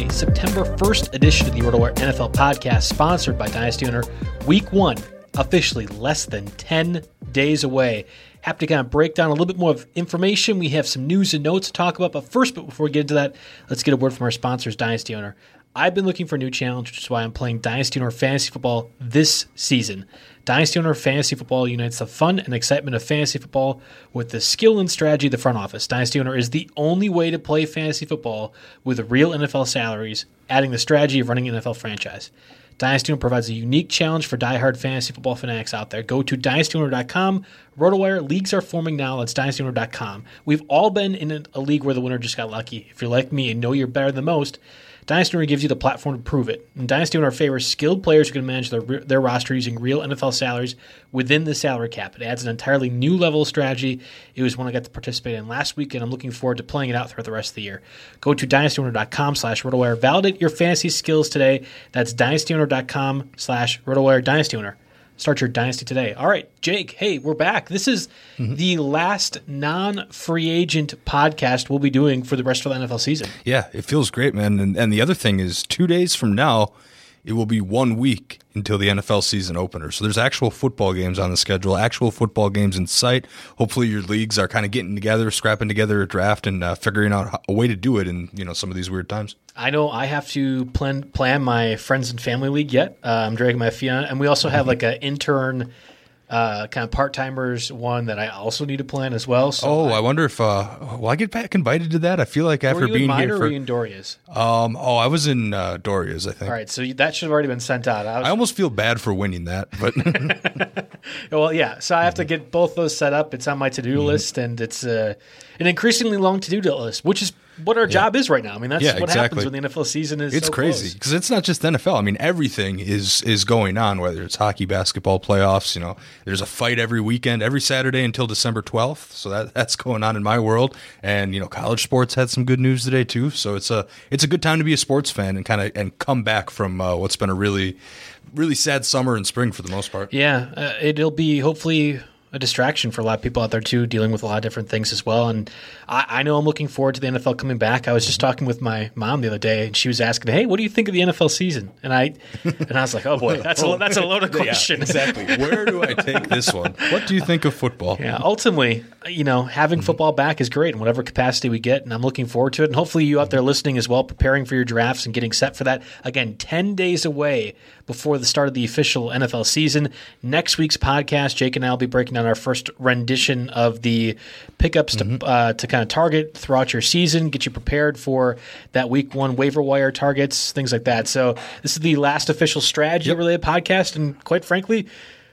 Tuesday, September 1st edition of the RotoWire NFL podcast, sponsored by Dynasty Owner. Week one, officially less than 10 days away. Have to kind of break down a little bit more of information. We have some news and notes to talk about. But first, but before we get into that, let's get a word from our sponsors, Dynasty Owner. I've been looking for a new challenge, which is why I'm playing Dynasty Owner Fantasy Football this season. Dynasty Owner Fantasy Football unites the fun and excitement of fantasy football with the skill and strategy of the front office. Dynasty Owner is the only way to play fantasy football with real NFL salaries, adding the strategy of running an NFL franchise. Dynasty Owner provides a unique challenge for diehard fantasy football fanatics out there. Go to dynastyowner.com. RotoWire leagues are forming now. That's dynastyowner.com. We've all been in a, league where the winner just got lucky. If you're like me and know you're better than most, Dynasty Owner gives you the platform to prove it. And Dynasty Owner favors skilled players who can manage their, their roster using real NFL salaries within the salary cap. It adds an entirely new level of strategy. It was one I got to participate in last week, and I'm looking forward to playing it out throughout the rest of the year. Go to dynastyowner.com slash RotoWire. Validate your fantasy skills today. That's dynastyowner.com slash RotoWire Dynasty Owner. Start your dynasty today. All right, Jake. Hey, we're back. This is Mm-hmm. the last non-free agent podcast we'll be doing for the rest of the NFL season. Yeah, it feels great, man. And, and the other thing is, two days from now, it will be one week until the NFL season opener. So there's actual football games on the schedule, actual football games in sight. Hopefully, your leagues are kind of getting together, scrapping together a draft, and uh, figuring out a way to do it in you know some of these weird times. I know I have to plan plan my friends and family league yet. Uh, I'm dragging my it, and we also have like an intern. Uh, kind of part timers one that I also need to plan as well. So Oh, I wonder if uh, will I get back invited to that? I feel like after were you in being here for in Doria's? um oh I was in uh, Doria's I think. All right, so that should have already been sent out. I was, I almost feel bad for winning that, but well, yeah. So I have Mm-hmm. to get both those set up. It's on my to do list, and it's uh, an increasingly long to do list, which is what our job is right now. I mean, that's Yeah, what exactly. happens when the NFL season is. it's so crazy because it's not just NFL. I mean, everything is is going on. Whether it's hockey, basketball playoffs, you know, there's a fight every weekend, every Saturday until December 12th. So that that's going on in my world. And you know, college sports had some good news today too. So it's a it's a good time to be a sports fan and kind of and come back from uh, what's been a really really sad summer and spring for the most part. Yeah, uh, it'll be hopefully a distraction for a lot of people out there too, dealing with a lot of different things as well. And I, I know I'm looking forward to the NFL coming back. I was just talking with my mom the other day, and she was asking, "Hey, what do you think of the NFL season?" And I and I was like, "Oh boy, that's a that's a loaded question." Yeah, exactly. Where do I take this one? What do you think of football? Yeah, ultimately, you know, having mm-hmm. football back is great in whatever capacity we get, and I'm looking forward to it. And hopefully, you out there listening as well, preparing for your drafts and getting set for that. Again, ten days away before the start of the official NFL season. Next week's podcast, Jake and I will be breaking down our first rendition of the pickups mm-hmm. to uh, to kind of target throughout your season, get you prepared for that week one waiver wire targets, things like that. So this is the last official strategy yep. related podcast, and quite frankly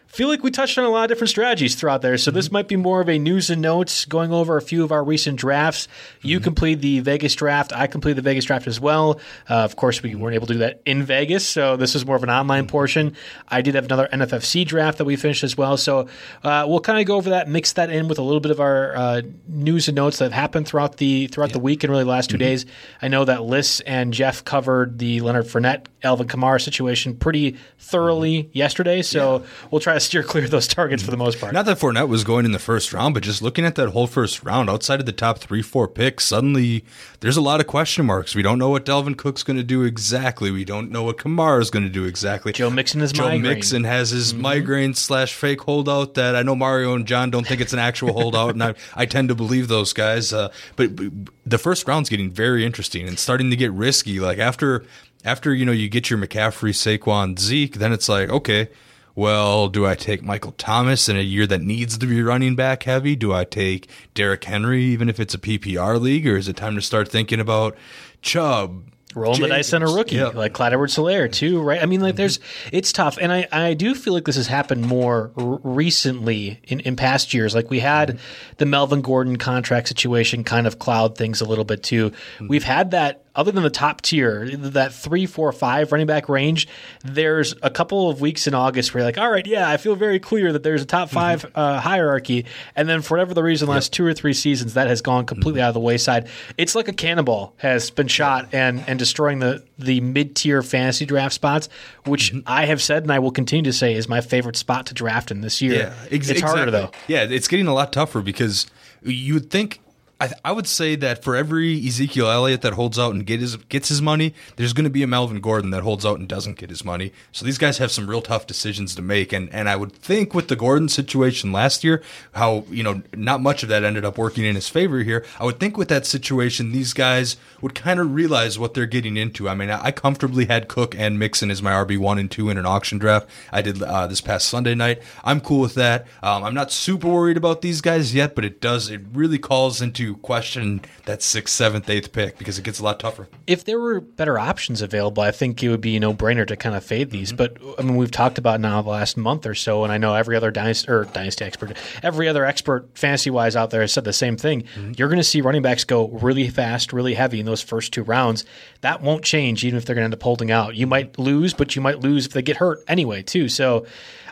feel like we touched on a lot of different strategies throughout there. So this might be more of a news and notes going over a few of our recent drafts. You mm-hmm. completed the Vegas draft. I completed the Vegas draft as well. Uh, of course, we weren't able to do that in Vegas, so this is more of an online mm-hmm. portion. I did have another NFFC draft that we finished as well. So uh, we'll kind of go over that, mix that in with a little bit of our uh, news and notes that have happened throughout the throughout yeah. the week and really the last 2 mm-hmm. days. I know that Liss and Jeff covered the Leonard Fournette, Alvin Kamara situation pretty thoroughly mm-hmm. yesterday. So yeah. we'll try to steer clear of those targets for the most part. Not that Fournette was going in the first round, but just looking at that whole first round, outside of the top three, four picks, suddenly there's a lot of question marks. We don't know what Dalvin Cook's going to do exactly. We don't know what Kamara is going to do exactly. Joe Mixon is Joe migraine. Mixon has his mm-hmm. migraine slash fake holdout that I know Mario and John don't think it's an actual holdout, and I, I tend to believe those guys. Uh, but, but the first round's getting very interesting and starting to get risky. Like after after you know you get your McCaffrey, Saquon, Zeke, then it's like okay well, do I take Michael Thomas in a year that needs to be running back heavy? Do I take Derrick Henry, even if it's a PPR league, or is it time to start thinking about Chubb, rolling the dice on a rookie yep. like Clyde Edwards-Helaire too, right? I mean, like mm-hmm. there's it's tough, and I I do feel like this has happened more r- recently in in past years. Like we had mm-hmm. the Melvin Gordon contract situation kind of cloud things a little bit too. Mm-hmm. We've had that other than the top tier, that three, four, five running back range, there's a couple of weeks in August where you're like, all right, yeah, I feel very clear that there's a top 5 mm-hmm. uh, hierarchy. And then for whatever the reason, last yep. two or three seasons, that has gone completely mm-hmm. out of the wayside. It's like a cannonball has been shot and, and destroying the, the mid tier fantasy draft spots, which mm-hmm. I have said and I will continue to say is my favorite spot to draft in this year. Yeah, ex- it's harder though. Yeah, it's getting a lot tougher because you would think I, I would say that for every Ezekiel Elliott that holds out and get his, gets his money, there's going to be a Melvin Gordon that holds out and doesn't get his money. So these guys have some real tough decisions to make. And, and I would think with the Gordon situation last year, how, you know, not much of that ended up working in his favor here. I would think with that situation, these guys would kind of realize what they're getting into. I mean, I comfortably had Cook and Mixon as my RB1 and 2 in an auction draft. I did uh, this past Sunday night. I'm cool with that. Um, I'm not super worried about these guys yet, but it does, it really calls into question that sixth, seventh, eighth pick because it gets a lot tougher. If there were better options available, I think it would be a no brainer to kind of fade these. Mm-hmm. But I mean, we've talked about now the last month or so, and I know every other dynasty or dynasty expert, every other expert fantasy wise out there has said the same thing. Mm-hmm. You're going to see running backs go really fast, really heavy in those first two rounds. That won't change even if they're going to end up holding out. You might lose, but you might lose if they get hurt anyway, too. So.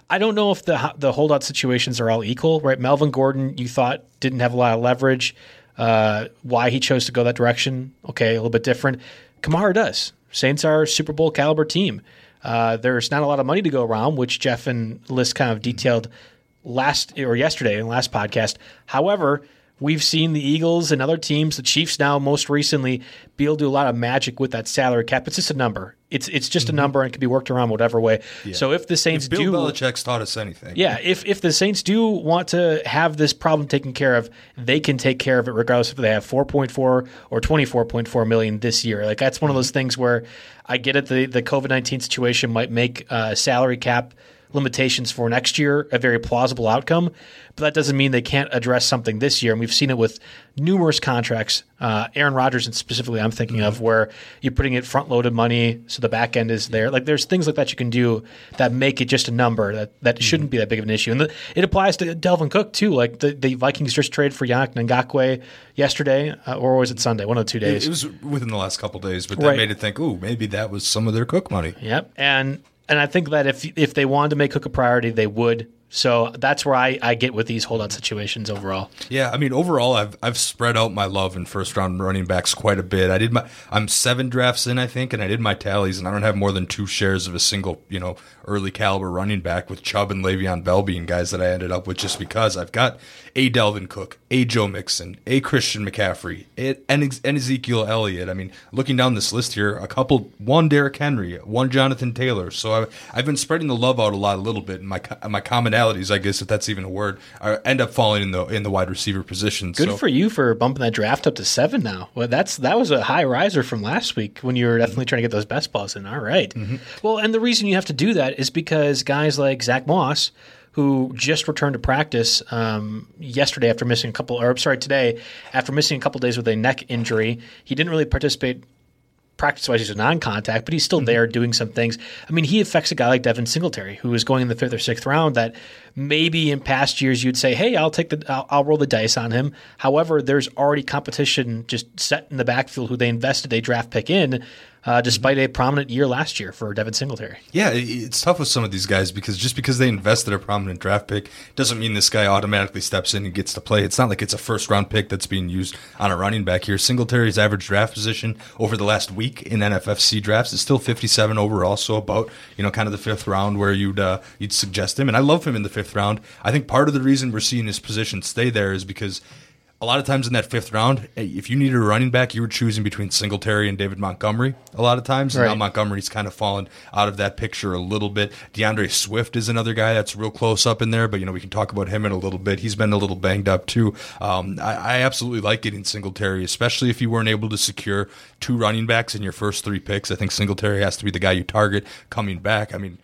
I don't know if the the holdout situations are all equal, right? Melvin Gordon, you thought didn't have a lot of leverage. Uh, why he chose to go that direction, okay, a little bit different. Kamara does. Saints are a Super Bowl caliber team. Uh, there's not a lot of money to go around, which Jeff and Liss kind of detailed last or yesterday in the last podcast. However, We've seen the Eagles and other teams, the Chiefs now most recently, be able to do a lot of magic with that salary cap. It's just a number. It's it's just mm-hmm. a number and can be worked around whatever way. Yeah. So if the Saints if Bill do, Belichick's taught us anything. Yeah, if if the Saints do want to have this problem taken care of, they can take care of it regardless if they have 4.4 or 24.4 million this year. Like that's one of those things where I get it. The the COVID 19 situation might make uh, salary cap limitations for next year a very plausible outcome, but that doesn't mean they can't address something this year. And we've seen it with numerous contracts. Uh, Aaron Rodgers, and specifically, I'm thinking of where you're putting it front loaded money, so the back end is there. Like there's things like that you can do that make it just a number that, that mm-hmm. shouldn't be that big of an issue. And the, it applies to Dalvin Cook too. Like the, the Vikings just traded for Yannick Ngakoue yesterday, uh, or was it Sunday? One of the two days. It, it was within the last couple days, but that right. made it think, ooh, maybe that was some of their Cook money. Yep. And and I think that if if they wanted to make Cook a priority, they would So that's where I, I get with these holdout situations overall. Yeah, I mean overall, I've I've spread out my love in first round running backs quite a bit. I did my I'm seven drafts in, I think, and I did my tallies, and I don't have more than two shares of a single you know early caliber running back with Chubb and Le'Veon Bell being guys that I ended up with just because I've got a Dalvin Cook, a Joe Mixon, a Christian McCaffrey, and, and Ezekiel Elliott. I mean, looking down this list here, a couple, one Derrick Henry, one Jonathan Taylor. So I've, I've been spreading the love out a lot, a little bit, and my my commonalities, I guess, if that's even a word, are, end up falling in the in the wide receiver position. Good so. for you for bumping that draft up to seven now. Well, that's that was a high riser from last week when you were definitely trying to get those best balls in. All right. mm-hmm. Well, and the reason you have to do that is because guys like Zach Moss who just returned to practice um, yesterday after missing a couple, or sorry, today after missing a couple days with a neck injury. He didn't really participate practice wise, he's a non contact, but he's still mm-hmm. there doing some things. I mean, he affects a guy like Devin Singletary, who is going in the fifth or sixth round that maybe in past years you'd say, hey, I'll take the, I'll, I'll, roll the dice on him. However, there's already competition just set in the backfield who they invested a draft pick in uh, despite a prominent year last year for Devin Singletary. Yeah, it's tough with some of these guys because just because they invested a prominent draft pick doesn't mean this guy automatically steps in and gets to play. It's not like it's a first round pick that's being used on a running back here. Singletary's average draft position over the last week in NFFC drafts is still 57 overall, so about you know kind of the fifth round where you'd uh, you'd suggest him. And I love him in the fifth round. I think part of the reason we're seeing his position stay there is because a lot of times in that fifth round, if you needed a running back, you were choosing between Singletary and David Montgomery a lot of times. Right. Now Montgomery's kind of fallen out of that picture a little bit. DeAndre Swift is another guy that's real close up in there, but you know we can talk about him in a little bit. He's been a little banged up too. Um, I, I, absolutely like getting Singletary, especially if you weren't able to secure two running backs in your first three picks. I think Singletary has to be the guy you target coming back. I mean,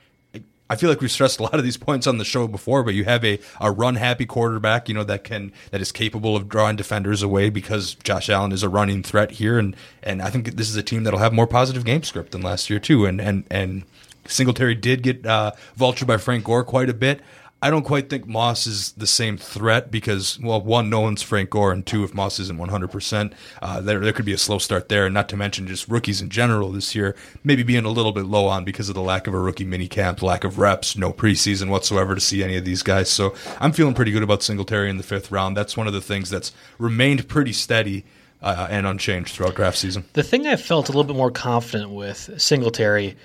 I feel like we've stressed a lot of these points on the show before, but you have a, a run happy quarterback, you know, that can that is capable of drawing defenders away because Josh Allen is a running threat here, and and I think this is a team that'll have more positive game script than last year too, and and and Singletary did get uh, vultured by Frank Gore quite a bit. I don't quite think Moss is the same threat because, well, one, no one's Frank Gore, and two, if Moss isn't 100%, uh, there, there could be a slow start there. And not to mention just rookies in general this year, maybe being a little bit low on because of the lack of a rookie mini camp, lack of reps, no preseason whatsoever to see any of these guys. So I'm feeling pretty good about Singletary in the fifth round. That's one of the things that's remained pretty steady. Uh, and unchanged throughout draft season. The thing I felt a little bit more confident with Singletary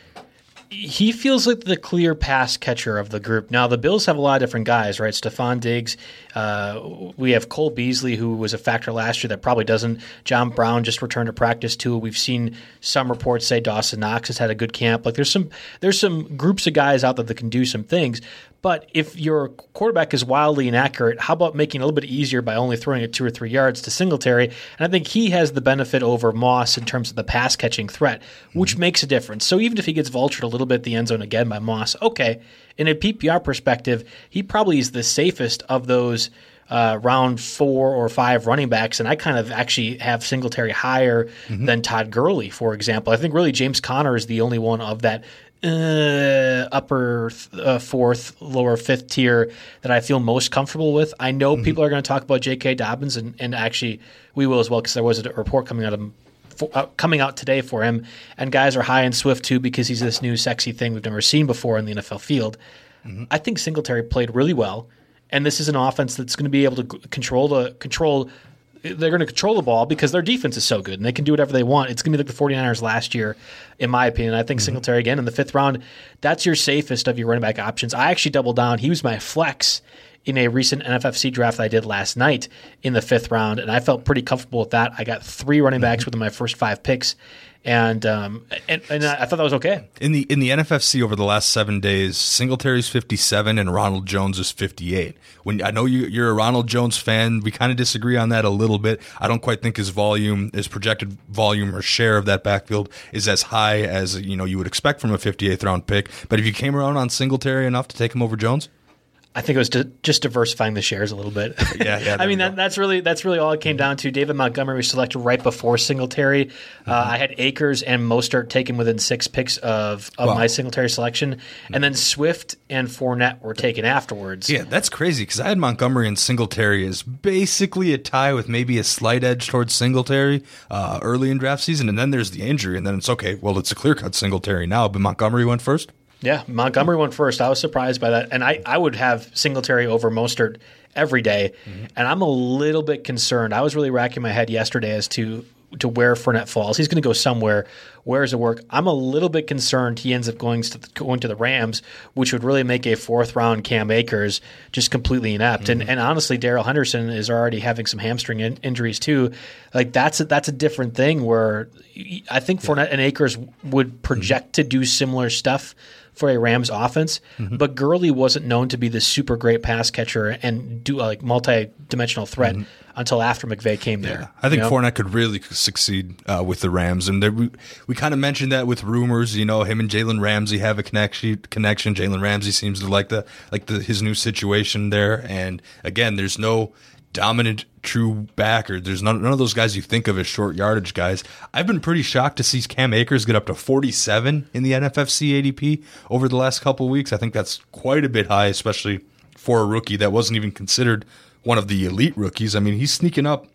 he feels like the clear pass catcher of the group. Now the Bills have a lot of different guys, right? Stefon Diggs. Uh, we have Cole Beasley, who was a factor last year that probably doesn't. John Brown just returned to practice too. We've seen some reports say Dawson Knox has had a good camp. Like there's some there's some groups of guys out there that can do some things. But if your quarterback is wildly inaccurate, how about making it a little bit easier by only throwing it two or three yards to Singletary? And I think he has the benefit over Moss in terms of the pass catching threat, which mm-hmm. makes a difference. So even if he gets vultured a little bit at the end zone again by Moss, okay. In a PPR perspective, he probably is the safest of those uh, round four or five running backs, and I kind of actually have Singletary higher mm-hmm. than Todd Gurley, for example. I think really James Conner is the only one of that uh, upper uh, fourth, lower fifth tier that I feel most comfortable with. I know mm-hmm. people are going to talk about J.K. Dobbins, and, and actually we will as well because there was a report coming out of. For, uh, coming out today for him, and guys are high in Swift too because he's this new sexy thing we've never seen before in the NFL field. Mm-hmm. I think Singletary played really well, and this is an offense that's going to be able to control the control they're going to control the ball because their defense is so good and they can do whatever they want. It's going to be like the 49ers last year, in my opinion. I think mm-hmm. Singletary again in the fifth round, that's your safest of your running back options. I actually doubled down. He was my flex in a recent NFFC draft that I did last night in the fifth round, and I felt pretty comfortable with that. I got three running backs mm-hmm. within my first five picks, and um, and, and I thought that was okay. In the in the NFFC over the last seven days, Singletary's fifty seven and Ronald Jones is fifty eight. When I know you, you're a Ronald Jones fan, we kind of disagree on that a little bit. I don't quite think his volume, his projected volume or share of that backfield is as high as you know you would expect from a fifty eighth round pick. But if you came around on Singletary enough to take him over Jones. I think it was just diversifying the shares a little bit. Yeah, yeah. I mean, that, that's really that's really all it came down to. David Montgomery was selected right before Singletary. Uh, mm-hmm. Uh, I had Akers and Mostert taken within six picks of, of wow. my Singletary selection, and then Swift and Fournette were taken afterwards. Yeah, that's crazy because I had Montgomery and Singletary as basically a tie with maybe a slight edge towards Singletary uh, early in draft season, and then there's the injury, and then it's okay. Well, it's a clear cut Singletary now, but Montgomery went first. Yeah, Montgomery went first. I was surprised by that, and I, I would have Singletary over Mostert every day, mm-hmm. and I'm a little bit concerned. I was really racking my head yesterday as to to where Fournette falls. He's going to go somewhere. Where does it work? I'm a little bit concerned he ends up going to the, going to the Rams, which would really make a fourth round Cam Akers just completely inept. Mm-hmm. And and honestly, Darrell Henderson is already having some hamstring in, injuries too. Like that's a, that's a different thing where I think Fournette and Akers would project mm-hmm. to do similar stuff for a Rams offense, mm-hmm. but Gurley wasn't known to be the super great pass catcher and do like multi dimensional threat. Mm-hmm until after McVay came there. Yeah, I think you know? Fournette could really succeed uh, with the Rams, and there, we we kind of mentioned that with rumors. You know, him and Jalen Ramsey have a connection. Connection. Jalen Ramsey seems to like the like the his new situation there, and again, there's no dominant true backer. There's none, none of those guys you think of as short yardage guys. I've been pretty shocked to see Cam Akers get up to 47 in the NFFC ADP over the last couple weeks. I think that's quite a bit high, especially for a rookie that wasn't even considered one of the elite rookies. I mean, he's sneaking up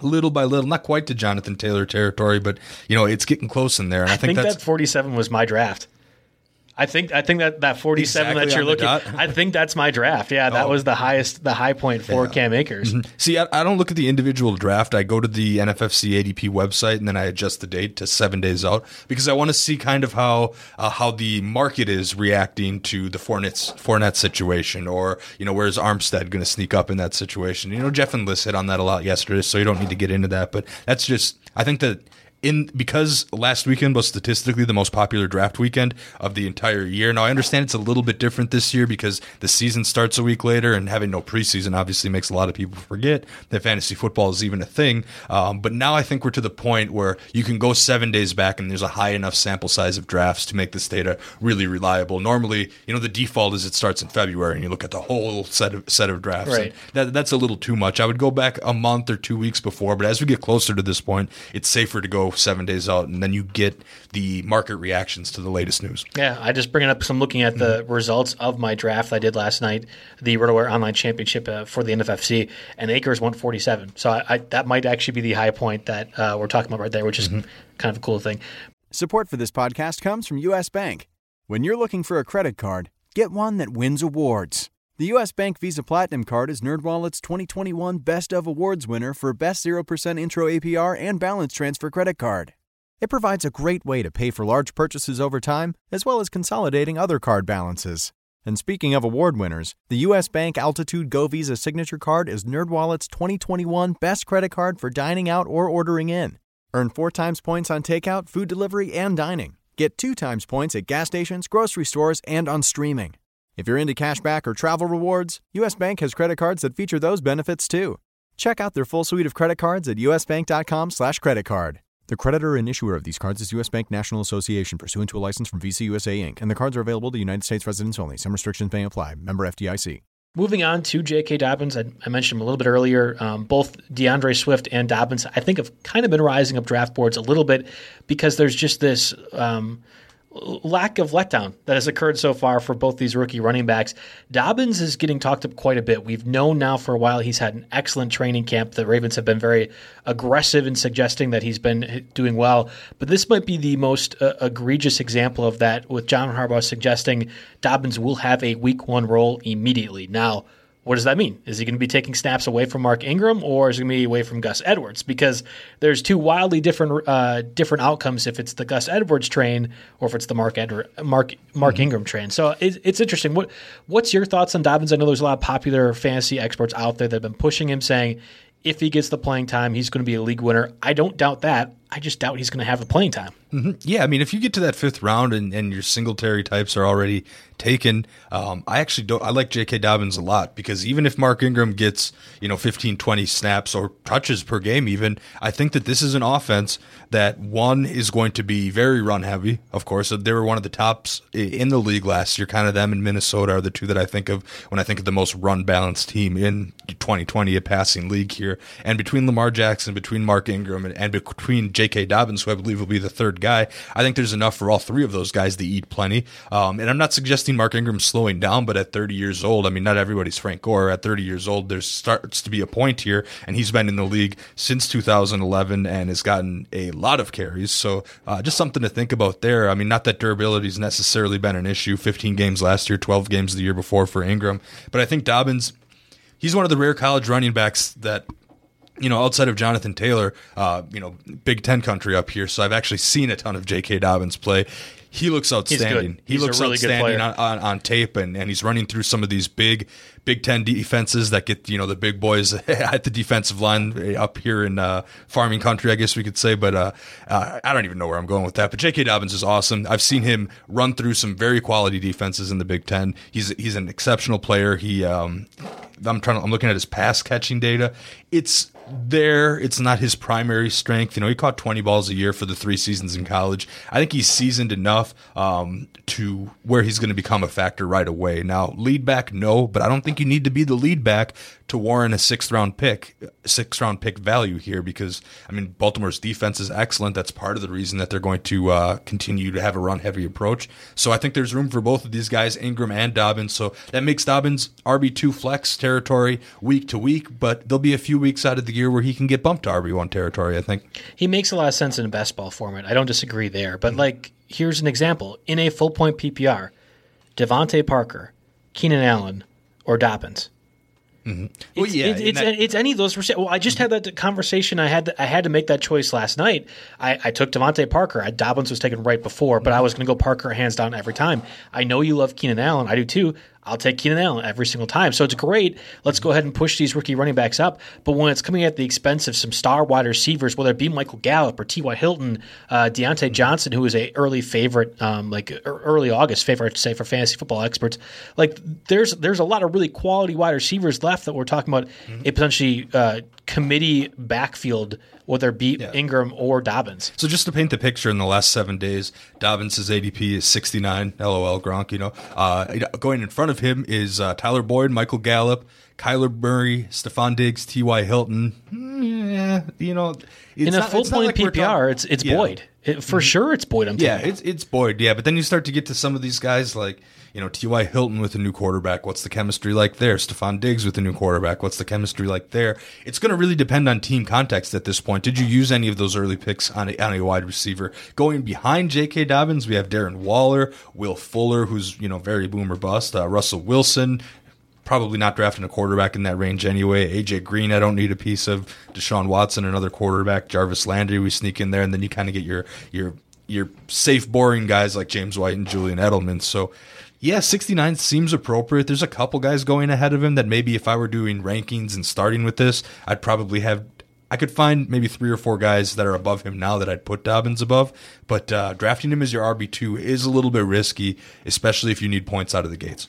little by little, not quite to Jonathan Taylor territory, but you know, it's getting close in there. And I, I think, think that 47 was my draft. I think I think that that 47 exactly that you're looking I think that's my draft. Yeah, that oh. was the highest the high point for yeah. Cam Akers. Mm-hmm. See, I, I, don't look at the individual draft. I go to the NFFC ADP website and then I adjust the date to 7 days out because I want to see kind of how uh, how the market is reacting to the Fournette Fournette situation or, you know, where's Armstead going to sneak up in that situation. You know, Jeff and Liss hit on that a lot yesterday, so you don't need to get into that, but that's just I think that in because last weekend was statistically the most popular draft weekend of the entire year. Now I understand it's a little bit different this year because the season starts a week later, and having no preseason obviously makes a lot of people forget that fantasy football is even a thing. Um, but now I think we're to the point where you can go seven days back, and there's a high enough sample size of drafts to make this data really reliable. Normally, you know, the default is it starts in February, and you look at the whole set of set of drafts. Right. That, that's a little too much. I would go back a month or two weeks before, but as we get closer to this point, it's safer to go seven days out, and then you get the market reactions to the latest news. Yeah, I just bringing up some looking at the mm-hmm. results of my draft I did last night, the RotoWire Online Championship uh, for the NFFC, and Akers went 47. So I, I, that might actually be the high point that uh, we're talking about right there, which is mm-hmm. kind of a cool thing. Support for this podcast comes from U.S. Bank. When you're looking for a credit card, get one that wins awards. The U.S. Bank Visa Platinum Card is NerdWallet's 2021 Best of Awards winner for Best 0% Intro APR and Balance Transfer Credit Card. It provides a great way to pay for large purchases over time, as well as consolidating other card balances. And speaking of award winners, the U.S. Bank Altitude Go Visa Signature Card is NerdWallet's 2021 Best Credit Card for dining out or ordering in. Earn four times points on takeout, food delivery, and dining. Get two times points at gas stations, grocery stores, and on streaming. If you're into cashback or travel rewards, US Bank has credit cards that feature those benefits too. Check out their full suite of credit cards at usbank.com/slash credit card. The creditor and issuer of these cards is U.S. Bank National Association, pursuant to a license from Visa USA Inc., and the cards are available to United States residents only. Some restrictions may apply. Member FDIC. Moving on to J.K. Dobbins, I, I mentioned him a little bit earlier. Um, both DeAndre Swift and Dobbins, I think, have kind of been rising up draft boards a little bit because there's just this. Um, lack of letdown that has occurred so far for both these rookie running backs. Dobbins is getting talked up quite a bit. We've known now for a while he's had an excellent training camp. The Ravens have been very aggressive in suggesting that he's been doing well, but this might be the most uh, egregious example of that with John Harbaugh suggesting Dobbins will have a week one role immediately. Now, what does that mean? Is he going to be taking snaps away from Mark Ingram, or is he going to be away from Gus Edwards? Because there's two wildly different uh, different outcomes if it's the Gus Edwards train or if it's the Mark Edward, Mark Mark mm-hmm. Ingram train. So it, it's interesting. What what's your thoughts on Dobbins? I know there's a lot of popular fantasy experts out there that have been pushing him, saying if he gets the playing time, he's going to be a league winner. I don't doubt that. I just doubt he's going to have a playing time. Mm-hmm. Yeah, I mean, if you get to that fifth round and, and your Singletary types are already taken, um, I actually don't. I like J.K. Dobbins a lot because even if Mark Ingram gets you know 15, 20 snaps or touches per game, even I think that this is an offense that one is going to be very run heavy. Of course, they were one of the tops in the league last year. Kind of them and Minnesota are the two that I think of when I think of the most run balanced team in 2020, a passing league here. And between Lamar Jackson, between Mark Ingram, and, and between J.K. Dobbins, who I believe will be the third guy. I think there's enough for all three of those guys to eat plenty. Um, and I'm not suggesting Mark Ingram's slowing down, but at 30 years old, I mean, not everybody's Frank Gore. At 30 years old, there starts to be a point here, and he's been in the league since 2011 and has gotten a lot of carries. So uh, just something to think about there. I mean, not that durability's necessarily been an issue. 15 games last year, 12 games the year before for Ingram, but I think Dobbins he's one of the rare college running backs that you know, outside of Jonathan Taylor, uh, you know, Big Ten country up here. So I've actually seen a ton of J.K. Dobbins play. He looks outstanding. He looks really outstanding on, on, on tape, and, and he's running through some of these big Big Ten defenses that get you know the big boys at the defensive line up here in uh, farming country, I guess we could say. But uh, uh, I don't even know where I'm going with that. But J.K. Dobbins is awesome. I've seen him run through some very quality defenses in the Big Ten. He's he's an exceptional player. He um, I'm trying. To, I'm looking at his pass catching data. It's there. It's not his primary strength. You know, he caught 20 balls a year for the three seasons in college. I think he's seasoned enough um, to where he's going to become a factor right away. Now, lead back, no, but I don't think you need to be the lead back to warrant a sixth round pick, sixth round pick value here because, I mean, Baltimore's defense is excellent. That's part of the reason that they're going to uh, continue to have a run heavy approach. So I think there's room for both of these guys, Ingram and Dobbins. So that makes Dobbins RB2 flex territory week to week, but there'll be a few weeks out of the year where he can get bumped to RB1 territory, I think. He makes a lot of sense in a best ball format. I don't disagree there. But, like, here's an example in a full point PPR DeVante Parker, Keenan Allen, or Dobbins. Mm-hmm. Well, It's, yeah, it's, it's, that- it's any of those. rece- Well, I just had that conversation. I had to, I had to make that choice last night. I, I took DeVante Parker. I, Dobbins was taken right before, but I was going to go Parker hands down every time. I know you love Keenan Allen. I do too. I'll take Keenan Allen every single time. So it's great. Let's go ahead and push these rookie running backs up. But when it's coming at the expense of some star wide receivers, whether it be Michael Gallup or T.Y. Hilton, uh, Diontae Johnson, who is a early favorite, um, like early August favorite, to say for fantasy football experts, like there's there's a lot of really quality wide receivers left that we're talking about a potentially uh, committee backfield, whether it be Ingram or Dobbins. So just to paint the picture, in the last seven days, Dobbins' ADP is 69. LOL, Gronk. You know, uh, going in front of him is uh, Tyler Boyd, Michael Gallup, Kyler Murray, Stefon Diggs, T.Y. Hilton. Hmm, Yeah, you know, it's In a not- full point like PPR, talking- it's it's Yeah. Boyd. It, for sure, it's Boyd. I'm Yeah, it's it's Boyd. Yeah, but then you start to get to some of these guys like you know T.Y. Hilton with a new quarterback. What's the chemistry like there? Stefon Diggs with a new quarterback. What's the chemistry like there? It's going to really depend on team context at this point. Did you use any of those early picks on a, on a wide receiver? Going behind J.K. Dobbins, we have Darren Waller, Will Fuller, who's you know very boomer bust. Uh, Russell Wilson, probably not drafting a quarterback in that range anyway. AJ Green, I don't need a piece of. Deshaun Watson, another quarterback. Jarvis Landry, we sneak in there, and then you kind of get your your your safe, boring guys like James White and Julian Edelman. So. Yeah, 69 seems appropriate. There's a couple guys going ahead of him that maybe if I were doing rankings and starting with this, I'd probably have I could find maybe three or four guys that are above him now that I'd put Dobbins above, but uh, drafting him as your RB two is a little bit risky, especially if you need points out of the gates.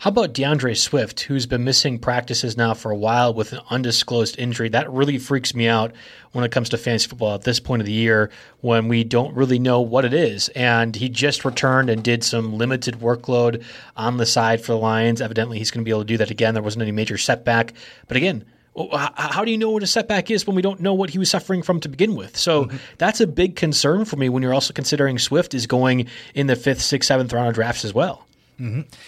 How about DeAndre Swift, who's been missing practices now for a while with an undisclosed injury? That really freaks me out when it comes to fantasy football at this point of the year when we don't really know what it is. And he just returned and did some limited workload on the side for the Lions. Evidently, he's going to be able to do that again. There wasn't any major setback. But again, oh, how do you know what a setback is when we don't know what he was suffering from to begin with? So mm-hmm. that's a big concern for me when you're also considering Swift is going in the fifth, sixth, seventh round of drafts as well.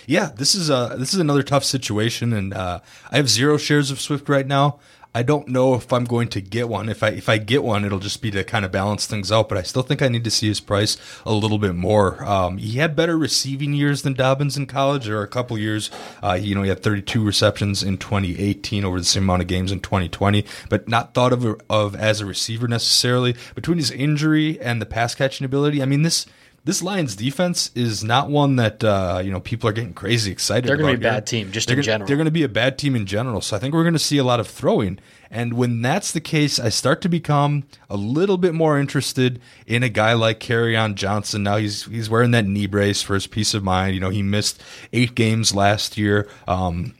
Yeah, this is a this is another tough situation, and uh, I have zero shares of Swift right now. I don't know if I'm going to get one. If I if I get one, it'll just be to kind of balance things out. But I still think I need to see his price a little bit more. Um, he had better receiving years than Dobbins in college. Are a couple years, uh, you know, he had 32 receptions in 2018 over the same amount of games in 2020, but not thought of of as a receiver necessarily. Between his injury and the pass catching ability, I mean this this Lions defense is not one that uh, you know people are getting crazy excited. About. They're gonna be a bad team, just they're in gonna, general. They're going to be a bad team in general. So I think we're going to see a lot of throwing. And when that's the case, I start to become a little bit more interested in a guy like on Johnson. Now he's he's wearing that knee brace for his peace of mind. You know, he missed eight games last year. Um,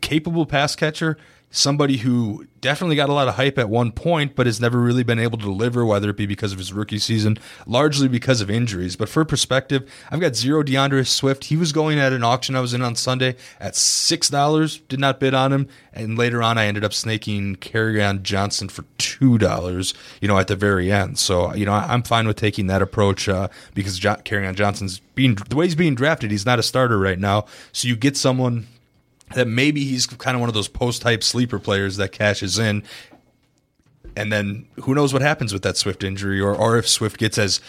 capable pass catcher, somebody who definitely got a lot of hype at one point, but has never really been able to deliver, whether it be because of his rookie season, largely because of injuries. But for perspective, I've got zero DeAndre Swift. He was going at an auction I was in on Sunday at $6, did not bid on him. And later on, I ended up snaking on Johnson for two dollars, you know, at the very end. So you know, I, am fine with taking that approach uh, because Kerryon Johnson's being the way he's being drafted. He's not a starter right now, so you get someone that maybe he's kind of one of those post type sleeper players that cashes in. And then who knows what happens with that Swift injury, or, or if Swift gets as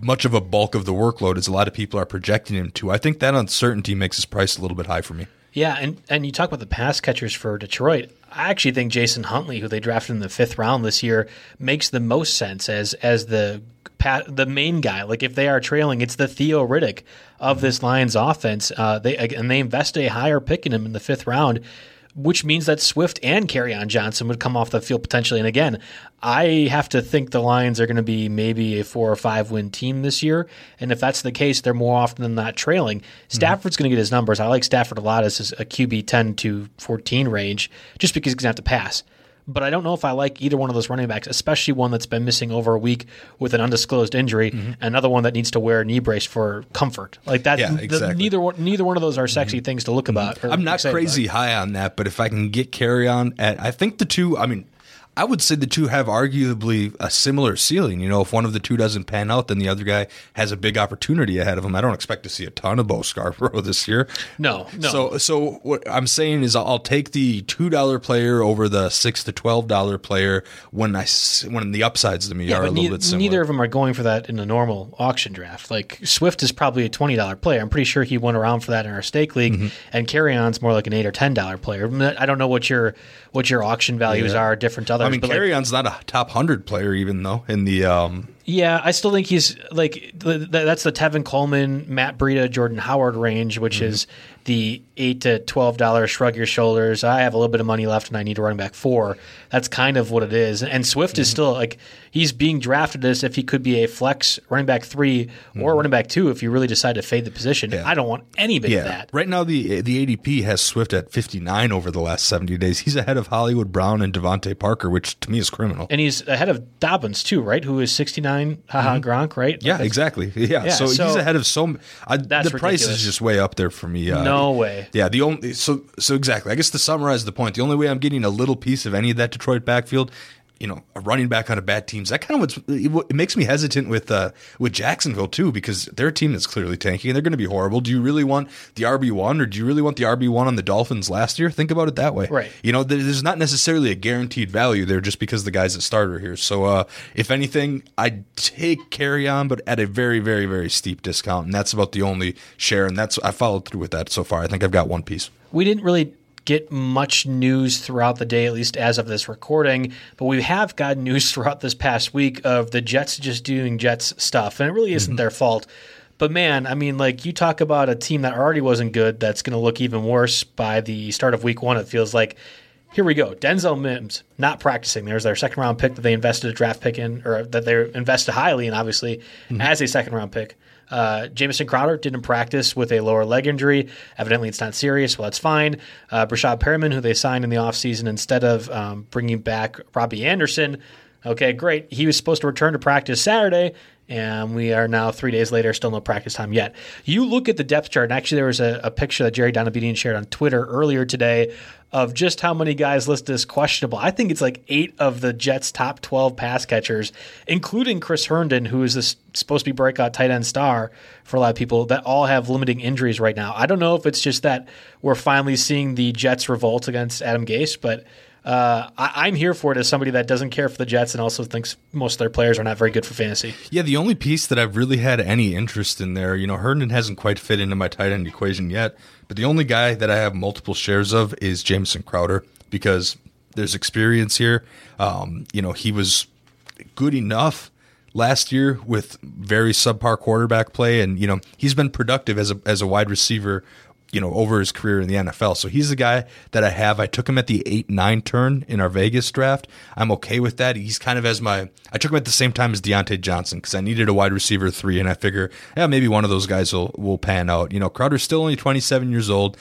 much of a bulk of the workload as a lot of people are projecting him to. I think that uncertainty makes his price a little bit high for me. Yeah, and, and you talk about the pass catchers for Detroit. I actually think Jason Huntley, who they drafted in the fifth round this year, makes the most sense as as the the main guy. Like if they are trailing, it's the Theo Riddick of this Lions offense. Uh, they and they invested a higher pick in him in the fifth round which means that Swift and Kerryon Johnson would come off the field potentially. And again, I have to think the Lions are going to be maybe a four or five win team this year. And if that's the case, they're more often than not trailing. Stafford's mm-hmm. going to get his numbers. I like Stafford a lot as a QB 10 to 14 range just because he's going to have to pass but I don't know if I like either one of those running backs, especially one that's been missing over a week with an undisclosed injury, mm-hmm. another one that needs to wear a knee brace for comfort. Like that, yeah, exactly. the, neither neither one of those are sexy mm-hmm. things to look about. I'm not crazy about. high on that, but if I can get Kerryon at, I think the two. I mean, I would say the two have arguably a similar ceiling. You know, if one of the two doesn't pan out, then the other guy has a big opportunity ahead of him. I don't expect to see a ton of Bo Scarborough this year. No, no. So, so what I'm saying is, I'll take the two dollar player over the six to twelve dollar player when I when the upsides to me yeah, are a little bit similar. Neither of them are going for that in a normal auction draft. Like Swift is probably a twenty dollar player. I'm pretty sure he went around for that in our stake league, mm-hmm. and Kerryon's more like an eight or ten dollar player. I don't know what your what your auction values yeah. are different to others. I mean, Kerryon's like, not a top hundred player, even though in the um, yeah, I still think he's like that's the Tevin Coleman, Matt Breida, Jordan Howard range, which mm-hmm. is the eight to twelve dollars. Shrug your shoulders. I have a little bit of money left, and I need a running back four. That's kind of what it is. And Swift mm-hmm. is still like he's being drafted as if he could be a flex running back 3 mm-hmm. or running back two if you really decide to fade the position. Yeah. I don't want any bit yeah. of that. Right now, the the ADP has Swift at fifty nine over the last seventy days. He's ahead of Hollywood Brown and DeVante Parker, which to me is criminal. And he's ahead of Dobbins too, right? Who is sixty nine? Haha, mm-hmm. Gronk, right? Yeah, exactly. Yeah. yeah so, so, he's ahead of so. I, the ridiculous. price is just way up there for me. Uh, no way. Yeah. The only so so exactly. I guess to summarize the point, the only way I'm getting a little piece of any of that Detroit backfield you know, a running back on a bad team. That kind of what's it makes me hesitant with uh, with Jacksonville too, because their a team that's clearly tanking and they're going to be horrible. Do you really want the RB one, or do you really want the RB one on the Dolphins last year? Think about it that way, right? You know, there's not necessarily a guaranteed value there just because the guy's a starter here. So, uh, if anything, I'd take Kerryon, but at a very, very, very steep discount, and that's about the only share. And that's I followed through with that so far. I think I've got one piece. We didn't really get much news throughout the day, at least as of this recording. But we have gotten news throughout this past week of the Jets just doing Jets stuff, and it really isn't mm-hmm. their fault. But man, I mean, like you talk about a team that already wasn't good that's going to look even worse by the start of week one. It feels like here we go. Denzel Mims not practicing. There's their second round pick that they invested a draft pick in, or that they invested highly in, obviously, mm-hmm. as a second round pick. Uh, Crowder didn't practice with a lower leg injury. Evidently, it's not serious. Well, that's fine. Uh, Breshad Perriman, who they signed in the offseason instead of um, bringing back Robbie Anderson. Okay, great. He was supposed to return to practice Saturday, and we are now three days later, still no practice time yet. You look at the depth chart, and actually, there was a, a picture that Jerry Donabedian shared on Twitter earlier today of just how many guys listed as questionable. I think it's like eight of the Jets' top 12 pass catchers, including Chris Herndon, who is this supposed to be breakout tight end star for a lot of people, that all have limiting injuries right now. I don't know if it's just that we're finally seeing the Jets revolt against Adam Gase, but uh, I, am here for it as somebody that doesn't care for the Jets and also thinks most of their players are not very good for fantasy. Yeah, the only piece that I've really had any interest in there, you know, Herndon hasn't quite fit into my tight end equation yet, but the only guy that I have multiple shares of is Jamison Crowder because there's experience here. Um, you know, he was good enough last year with very subpar quarterback play, and you know he's been productive as a as a wide receiver you know, over his career in the NFL. So he's the guy that I have. I took him at the eight nine turn in our Vegas draft. I'm okay with that. He's kind of as my. I took him at the same time as Diontae Johnson because I needed a wide receiver three, and I figure, yeah, maybe one of those guys will will pan out. You know, Crowder's still only 27 years old.